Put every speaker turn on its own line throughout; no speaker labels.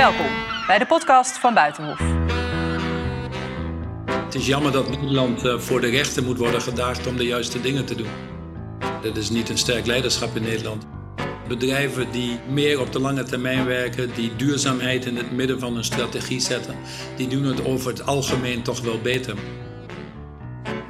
Welkom bij de podcast van Buitenhof.
Het is jammer dat Nederland eh, voor de rechter moet worden gedaagd om de juiste dingen te doen. Dat is niet een sterk leiderschap in Nederland. Bedrijven die meer op de lange termijn werken, die duurzaamheid in het midden van hun strategie zetten, die doen het over het algemeen toch wel beter.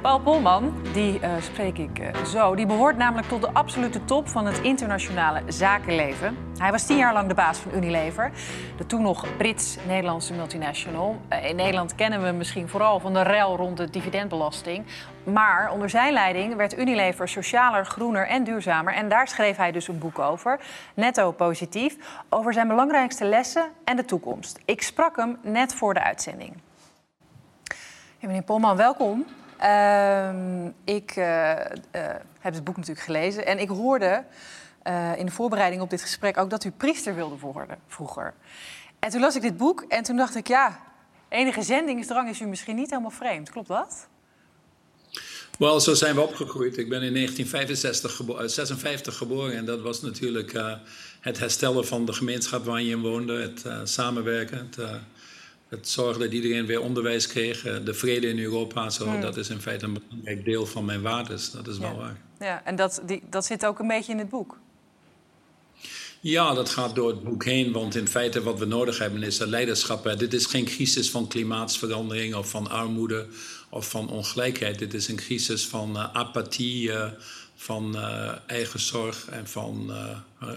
Paul Polman, die uh, spreek ik uh, zo, die behoort namelijk tot de absolute top van het internationale zakenleven. Hij was tien jaar lang de baas van Unilever, de toen nog Brits-Nederlandse multinational. Uh, in Nederland kennen we hem misschien vooral van de rel rond de dividendbelasting. Maar onder zijn leiding werd Unilever socialer, groener en duurzamer. En daar schreef hij dus een boek over, netto positief, over zijn belangrijkste lessen en de toekomst. Ik sprak hem net voor de uitzending. Meneer Polman, welkom. Uh, ik uh, uh, heb het boek natuurlijk gelezen en ik hoorde uh, in de voorbereiding op dit gesprek ook dat u priester wilde worden vroeger. En toen las ik dit boek en toen dacht ik, ja, enige zendingsdrang is u misschien niet helemaal vreemd. Klopt dat?
Wel, zo zijn we opgegroeid. Ik ben in 1965 gebo 56 geboren en dat was natuurlijk het herstellen van de gemeenschap waar je in woonde, het samenwerken. Het, het zorgen dat iedereen weer onderwijs kreeg, de vrede in Europa, zo, hmm. dat is in feite een belangrijk deel van mijn waardes. Dat is
ja.
wel waar.
Ja, en dat, die, dat zit ook een beetje in het boek.
Ja, dat gaat door het boek heen, want in feite wat we nodig hebben is leiderschap. Dit is geen crisis van klimaatsverandering of van armoede of van ongelijkheid. Dit is een crisis van uh, apathie, uh, van uh, eigen zorg en van,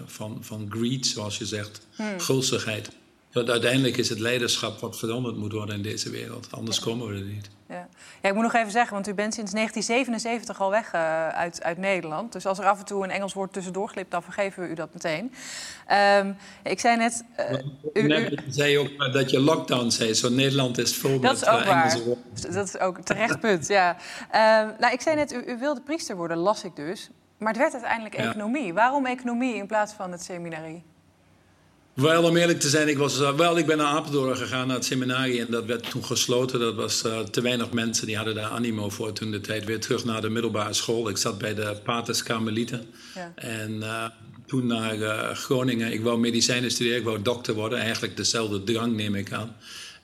van, van greed, zoals je zegt, hmm. gulzigheid. Want uiteindelijk is het leiderschap wat veranderd moet worden in deze wereld. Anders komen we er niet.
Ja. ja. ik moet nog even zeggen, want u bent sinds 1977 al weg uh, uit, uit Nederland. Dus als er af en toe een Engels woord tussendoor glipt, dan vergeven we u dat meteen. Um, ik zei net...
Uh, u, u zei ook dat je lockdown zei. Zo Nederland is vol
dat
met
is ook
uh,
waar.
Engelse woorden.
Dat is ook terecht punt, ja. Um, nou, ik zei net, u, u, wilde priester worden, las ik dus. Maar het werd uiteindelijk
Ja.
economie. Waarom economie in plaats van het seminarie?
Wel, om eerlijk te zijn, ik, was, uh, wel, ik ben naar Apeldoorn gegaan, naar het seminarie. En dat werd toen gesloten. Dat was uh, te weinig mensen, die hadden daar animo voor toen de tijd. Weer terug naar de middelbare school. Ik zat bij de Paters Karmelieten.
Ja.
En uh, toen naar Groningen. Ik wou medicijnen studeren, ik wou dokter worden. Eigenlijk dezelfde drang, neem ik aan.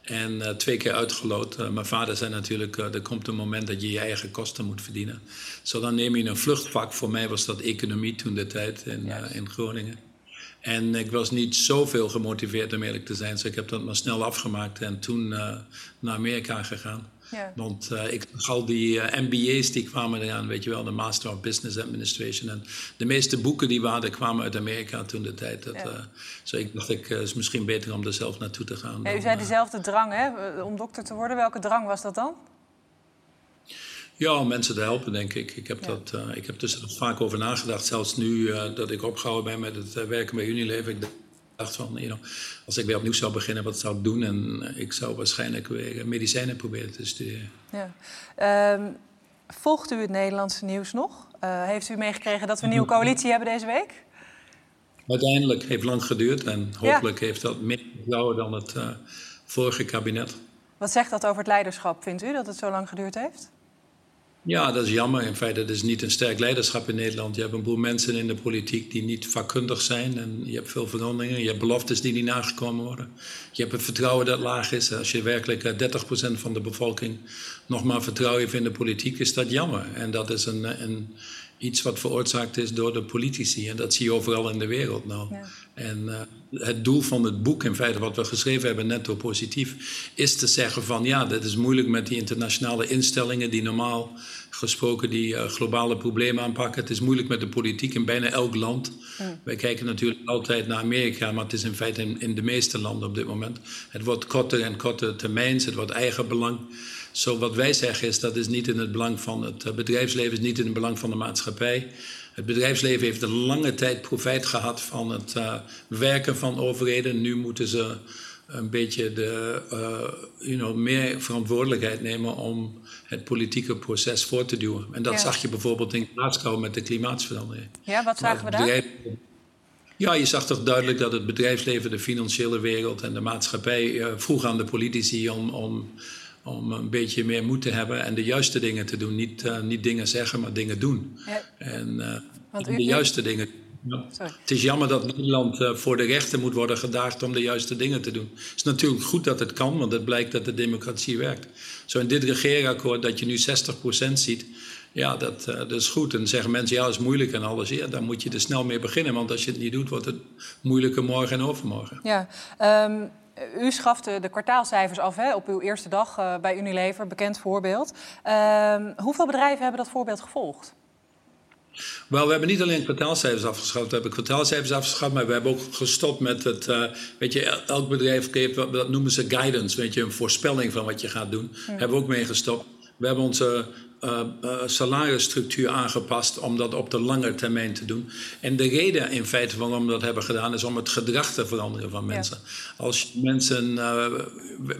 En twee keer uitgeloot. mijn vader zei natuurlijk, er komt een moment dat je je eigen kosten moet verdienen. Zo dan neem je een vluchtvak. Voor mij was dat economie toen de tijd in, in Groningen. En ik was niet zoveel gemotiveerd om eerlijk te zijn. Dus ik heb dat maar snel afgemaakt en toen uh, naar Amerika gegaan.
Ja.
Want uh, ik zag al die uh, MBA's die kwamen eraan, weet je wel, de Master of Business Administration. En de meeste boeken die we hadden kwamen uit Amerika toen de tijd. Dat,
Ja.
uh, zo ik dacht, ik, het is misschien beter om er zelf naartoe te gaan.
Ja, u zei dezelfde drang hè, om dokter te worden. Welke drang was dat dan?
Ja, om mensen te helpen, denk ik. Ik heb,
Ja.
dat, uh, ik heb dus er vaak over nagedacht. Zelfs nu uh, dat ik opgehouden ben met het uh, werken bij Unilever. Ik dacht van, you know, als ik weer opnieuw zou beginnen, wat zou ik doen? En ik zou waarschijnlijk weer medicijnen proberen te studeren.
Ja. Um, volgt u het Nederlandse nieuws nog? Uh, heeft u meegekregen dat we een nieuwe coalitie hebben deze week?
Uiteindelijk heeft lang geduurd en hopelijk ja. heeft dat meer vertrouwen dan het vorige kabinet.
Wat zegt dat over het leiderschap, vindt u, dat het zo lang geduurd heeft?
Ja, dat is jammer. In feite, het is niet een sterk leiderschap in Nederland. Je hebt een boel mensen in de politiek die niet vakkundig zijn. En je hebt veel veranderingen. Je hebt beloftes die niet nagekomen worden. Je hebt het vertrouwen dat laag is. Als je werkelijk 30% van de bevolking nog maar vertrouwen heeft in de politiek, is dat jammer. En dat is een, een, iets wat veroorzaakt is door de politici. En dat zie je overal in de wereld nou. Ja. En uh, het doel van het boek, in feite wat we geschreven hebben, netto positief, is te zeggen van ja, dat is moeilijk met die internationale instellingen die normaal gesproken die uh, globale problemen aanpakken. Het is moeilijk met de politiek in bijna elk land. Mm. Wij kijken natuurlijk altijd naar Amerika, maar het is in feite in, in de meeste landen op dit moment. Het wordt korter en korter termijns, het wordt eigen belang. Zo wat wij zeggen is dat is niet in het belang van het bedrijfsleven, is niet in het belang van de maatschappij. Het bedrijfsleven heeft een lange tijd profijt gehad van het uh, werken van overheden. Nu moeten ze een beetje de, uh, you know, meer verantwoordelijkheid nemen om het politieke proces voor te duwen. En dat ja. zag je bijvoorbeeld in Glasgow met de klimaatsverandering.
Ja, wat zagen we daar?
Ja, je zag toch duidelijk dat het bedrijfsleven, de financiële wereld en de maatschappij uh, vroeg aan de politici om, om, om een beetje meer moed te hebben en de juiste dingen te doen. Niet, uh, niet dingen zeggen, maar dingen doen.
Ja.
En uh,
Want
de juiste dingen. Ja. Het is jammer dat Nederland uh, voor de rechten moet worden gedaagd om de juiste dingen te doen. Het is natuurlijk goed dat het kan, want het blijkt dat de democratie werkt. Zo in dit regeerakkoord dat je nu 60% ziet, ja, dat, dat is goed. En dan zeggen mensen, ja, dat is moeilijk en alles. Ja, dan moet je er snel mee beginnen, want als je het niet doet, wordt het moeilijker morgen en overmorgen.
Ja, um, u schafte de kwartaalcijfers af hè, op uw eerste dag uh, bij Unilever, bekend voorbeeld. Um, hoeveel bedrijven hebben dat voorbeeld gevolgd?
Wel, we hebben niet alleen kwartaalcijfers afgeschaft. We hebben kwartaalcijfers afgeschaft, maar we hebben ook gestopt met het. Uh, weet je, elk bedrijf heeft, dat noemen ze guidance, weet je, een voorspelling van wat je gaat doen. Hmm. Hebben we ook mee gestopt. We hebben onze uh, uh, salarisstructuur aangepast om dat op de lange termijn te doen. En de reden in feite waarom we dat hebben gedaan is om het gedrag te veranderen van mensen. Ja. Als mensen uh,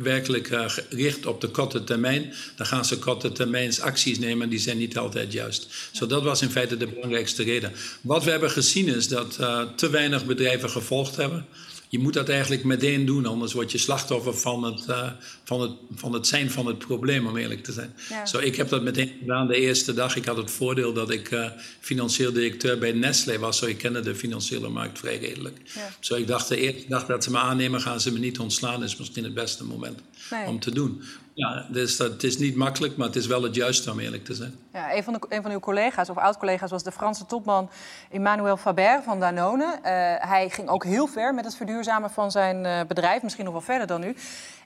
werkelijk richt op de korte termijn, dan gaan ze korte termijns acties nemen die zijn niet altijd juist. Zo dat was in feite de belangrijkste reden. Wat we hebben gezien is dat te weinig bedrijven gevolgd hebben je moet dat eigenlijk meteen doen, anders word je slachtoffer van het, uh, van het, van het zijn van het probleem, om eerlijk te zijn. Ja. Zo, ik heb dat meteen gedaan de eerste dag. Ik had het voordeel dat ik uh, financieel directeur bij Nestlé was, zo ik kende de financiële markt vrij redelijk. Ja. Zo ik dacht de eerste dag dat ze me aannemen, gaan ze me niet ontslaan, is misschien het beste moment nee. om te doen. Ja, dus dat, het is niet makkelijk, maar het is wel het juiste om eerlijk te zijn.
Ja, een, van de, een van uw collega's, of oud-collega's, was de Franse topman Emmanuel Faber van Danone. Uh, hij ging ook heel ver met het verduurzamen van zijn uh, bedrijf, misschien nog wel verder dan u.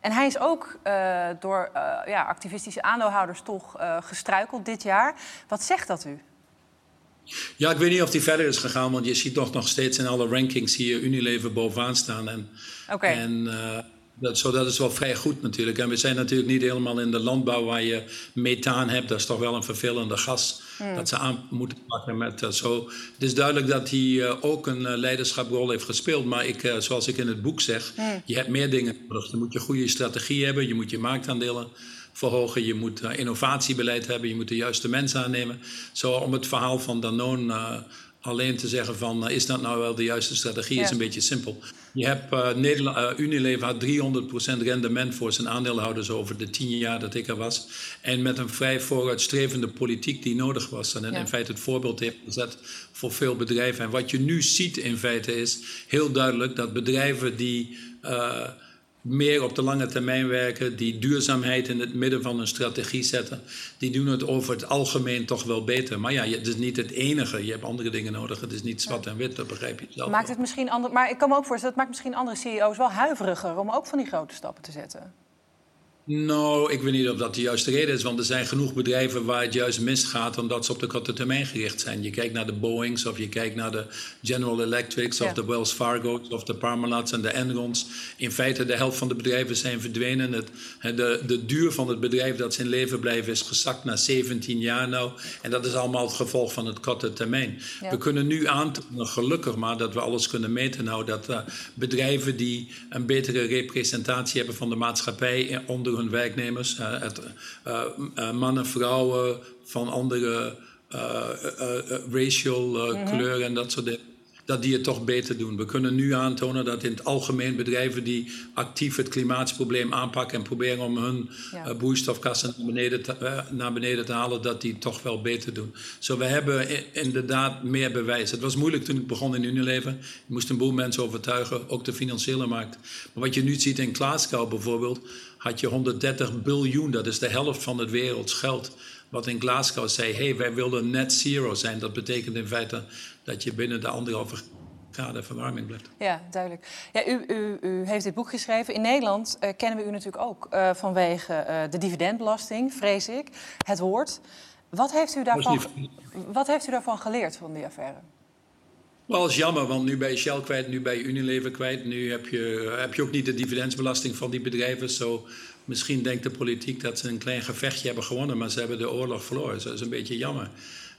En hij is ook uh, door ja, activistische aandeelhouders toch gestruikeld dit jaar. Wat zegt dat u?
Ja, ik weet niet of hij verder is gegaan, want je ziet toch nog steeds in alle rankings hier Unilever bovenaan staan. En,
okay.
en dat, zo, dat is wel vrij goed natuurlijk. En we zijn natuurlijk niet helemaal in de landbouw waar je methaan hebt. Dat is toch wel een vervelende gas mm. dat ze aan moeten pakken met uh, zo. Het is duidelijk dat hij uh, ook een uh, leiderschaprol heeft gespeeld. Maar ik, zoals ik in het boek zeg, mm. je hebt meer dingen nodig. Je moet je goede strategie hebben, je moet je marktaandelen verhogen, je moet innovatiebeleid hebben, je moet de juiste mensen aannemen. Zo om het verhaal van Danone alleen te zeggen van is dat nou wel de juiste strategie, ja. is een beetje simpel. Je hebt uh, Nederland, uh, Unilever had 300% rendement voor zijn aandeelhouders over de tien jaar dat ik er was. En met een vrij vooruitstrevende politiek die nodig was. En ja. in feite het voorbeeld heeft gezet voor veel bedrijven. En wat je nu ziet in feite is heel duidelijk dat bedrijven die... Uh, meer op de lange termijn werken, die duurzaamheid in het midden van een strategie zetten, die doen het over het algemeen toch wel beter. Maar ja, het is niet het enige. Je hebt andere dingen nodig. Het is niet zwart en wit, dat begrijp je zelf.
Maakt het misschien ander, maar ik kan me ook voorstellen, het maakt misschien andere CEO's wel huiveriger om ook van die grote stappen te zetten.
Nou, ik weet niet of dat de juiste reden is, want er zijn genoeg bedrijven waar het juist misgaat omdat ze op de korte termijn gericht zijn. Je kijkt naar de Boeings of je kijkt naar de General Electrics ja. of de Wells Fargo's of de Parmalats en de Enrons. In feite, de helft van de bedrijven zijn verdwenen. Het, de, de duur van het bedrijf dat ze in leven blijven is gezakt naar 17 jaar nou. En dat is allemaal het gevolg van het korte termijn. Ja. We kunnen nu aantonen, gelukkig maar, dat we alles kunnen meten nou, dat uh, bedrijven die een betere representatie hebben van de maatschappij onder hun werknemers. Uh, het, uh, uh, mannen, vrouwen van andere racial mm -hmm. kleuren en dat soort dingen. Dat die het toch beter doen. We kunnen nu aantonen dat in het algemeen bedrijven die actief het klimaatprobleem aanpakken en proberen om hun ja. naar beneden, te, naar beneden te halen, dat die het toch wel beter doen. Zo, we hebben inderdaad meer bewijs. Het was moeilijk toen ik begon in Unilever. Je moest een boel mensen overtuigen, ook de financiële markt. Maar wat je nu ziet in Glasgow bijvoorbeeld, had je 130 biljoen, dat is de helft van het werelds geld. Wat in Glasgow zei, hé, hey, wij willen net zero zijn. Dat betekent in feite dat je binnen de anderhalve graden verwarming blijft.
Ja, duidelijk. Ja, u, u, u heeft dit boek geschreven. In Nederland uh, kennen we u natuurlijk ook uh, vanwege uh, de dividendbelasting, vrees ik. Het hoort. Wat heeft, u daarvan, wat heeft u daarvan geleerd van die affaire?
Wel, is jammer, want nu je Shell kwijt, nu je Unilever kwijt. Nu heb je, heb je ook niet de dividendsbelasting van die bedrijven. Zo, misschien denkt de politiek dat ze een klein gevechtje hebben gewonnen, maar ze hebben de oorlog verloren. dat is een beetje jammer.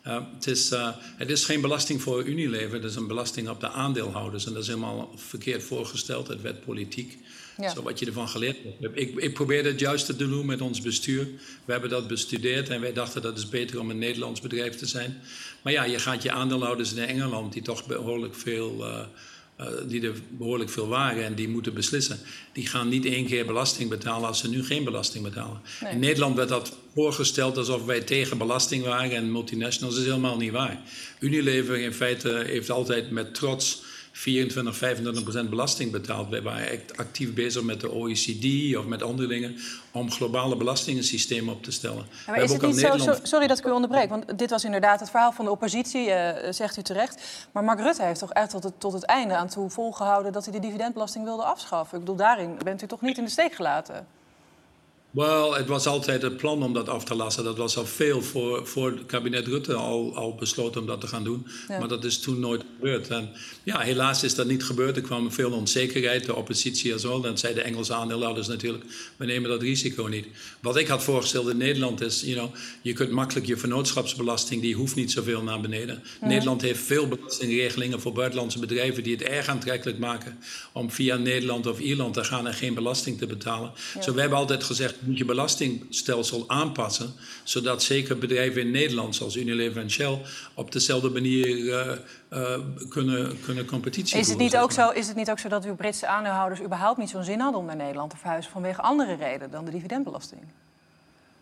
Uh, het, is, uh, het is geen belasting voor Unilever, het is een belasting op de aandeelhouders. En dat is helemaal verkeerd voorgesteld. Het werd politiek. Ja. Zo wat je ervan geleerd hebt. Ik, ik probeerde het juist te doen met ons bestuur. We hebben dat bestudeerd en wij dachten dat is beter om een Nederlands bedrijf te zijn. Maar ja, je gaat je aandeelhouders in Engeland, die toch behoorlijk veel uh, uh, die er behoorlijk veel waren en die moeten beslissen, die gaan niet één keer belasting betalen als ze nu geen belasting betalen. In Nederland werd dat voorgesteld alsof wij tegen belasting waren en multinationals. Dat is helemaal niet waar. Unilever in feite heeft altijd met trots 24, 25 procent belasting betaald. Wij waren echt actief bezig met de OECD of met andere dingen om globale belastingensystemen op te stellen.
maar is het niet zo, sorry dat ik u onderbreek, want dit was inderdaad het verhaal van de oppositie, uh, zegt u terecht. Maar Mark Rutte heeft toch echt tot het, tot het einde aan toe volgehouden dat hij de dividendbelasting wilde afschaffen. Ik bedoel, daarin bent u toch niet in de steek gelaten?
Wel, het was altijd het plan om dat af te lassen. Dat was al veel voor, voor het kabinet Rutte al, al besloten om dat te gaan doen. Maar dat is toen nooit gebeurd. En ja, helaas is dat niet gebeurd. Er kwam veel onzekerheid, de oppositie en zo. Dan zeiden de Engelse aandeelhouders natuurlijk, we nemen dat risico niet. Wat ik had voorgesteld in Nederland is, you know, je kunt makkelijk je vennootschapsbelasting, die hoeft niet zoveel naar beneden. Nederland heeft veel belastingregelingen voor buitenlandse bedrijven die het erg aantrekkelijk maken om via Nederland of Ierland te gaan en geen belasting te betalen. Zo, we hebben altijd gezegd, moet je belastingstelsel aanpassen, zodat zeker bedrijven in Nederland, zoals Unilever en Shell, op dezelfde manier uh, uh, kunnen, kunnen competitie
is het, niet ook zo, is het niet ook zo dat uw Britse aandeelhouders überhaupt niet zo'n zin hadden om naar Nederland te verhuizen vanwege andere redenen dan de dividendbelasting?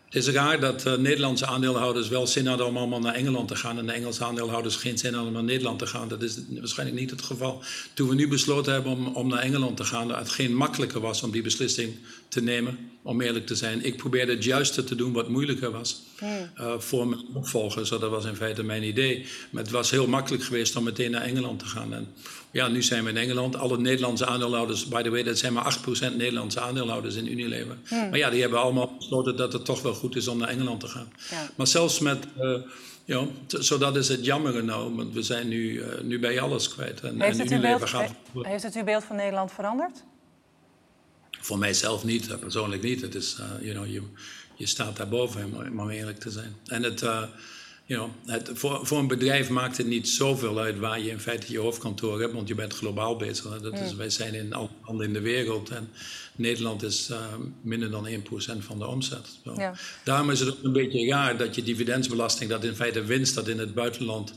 Het is raar dat uh, Nederlandse aandeelhouders wel zin hadden om allemaal naar Engeland te gaan en de Engelse aandeelhouders geen zin hadden om naar Nederland te gaan. Dat is waarschijnlijk niet het geval. Toen we nu besloten hebben om, om naar Engeland te gaan, dat het geen makkelijker was om die beslissing te nemen, om eerlijk te zijn. Ik probeerde het juiste te doen wat moeilijker was uh, voor mijn opvolgers. Dat was in feite mijn idee. Maar het was heel makkelijk geweest om meteen naar Engeland te gaan. En ja, nu zijn we in Engeland. Alle Nederlandse aandeelhouders, by the way, dat zijn maar 8% Nederlandse aandeelhouders in Unilever. Maar ja, die hebben allemaal besloten dat het toch wel goed is om naar Engeland te gaan. Ja. Maar zelfs met. Uh, ja, zo dat is het jammer nou, want we zijn nu, uh, nu bij alles kwijt.
En, heeft, het Unilever beeld, gaat... heeft het uw beeld van Nederland veranderd?
Voor mijzelf niet, persoonlijk niet. Het is, uh, you know, je, je staat daarboven, om eerlijk te zijn. En het, uh, you know, het, voor, voor een bedrijf maakt het niet zoveel uit waar je in feite je hoofdkantoor hebt, want je bent globaal bezig. Dat is, wij zijn in alle landen in de wereld en Nederland is uh, minder dan 1% van de omzet. Ja. Daarom is het ook een beetje raar dat je dividendsbelasting, dat in feite winst dat in het buitenland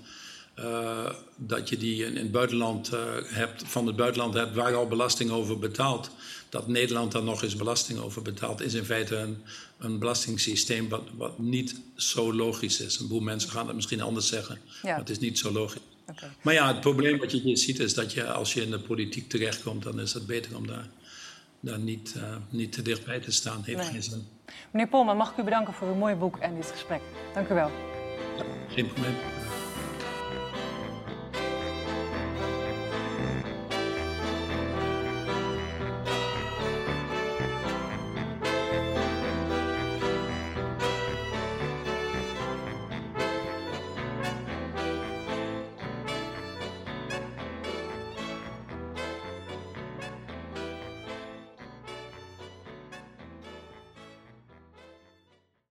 uh, dat je die in, het buitenland uh, hebt, van het buitenland hebt waar al belasting over betaalt. Dat Nederland daar nog eens belasting over betaalt, is in feite een, een belastingssysteem wat, wat niet zo logisch is. Een boel mensen gaan het misschien anders zeggen, ja. maar het is niet zo logisch. Okay. Maar ja, het probleem wat je hier ziet is dat je als je in de politiek terechtkomt, dan is het beter om daar, daar niet, uh, niet te dichtbij te staan. Heeft nee. geen zin.
Meneer Polman, mag ik u bedanken voor uw mooie boek en dit gesprek. Dank u wel.
Ja, geen probleem.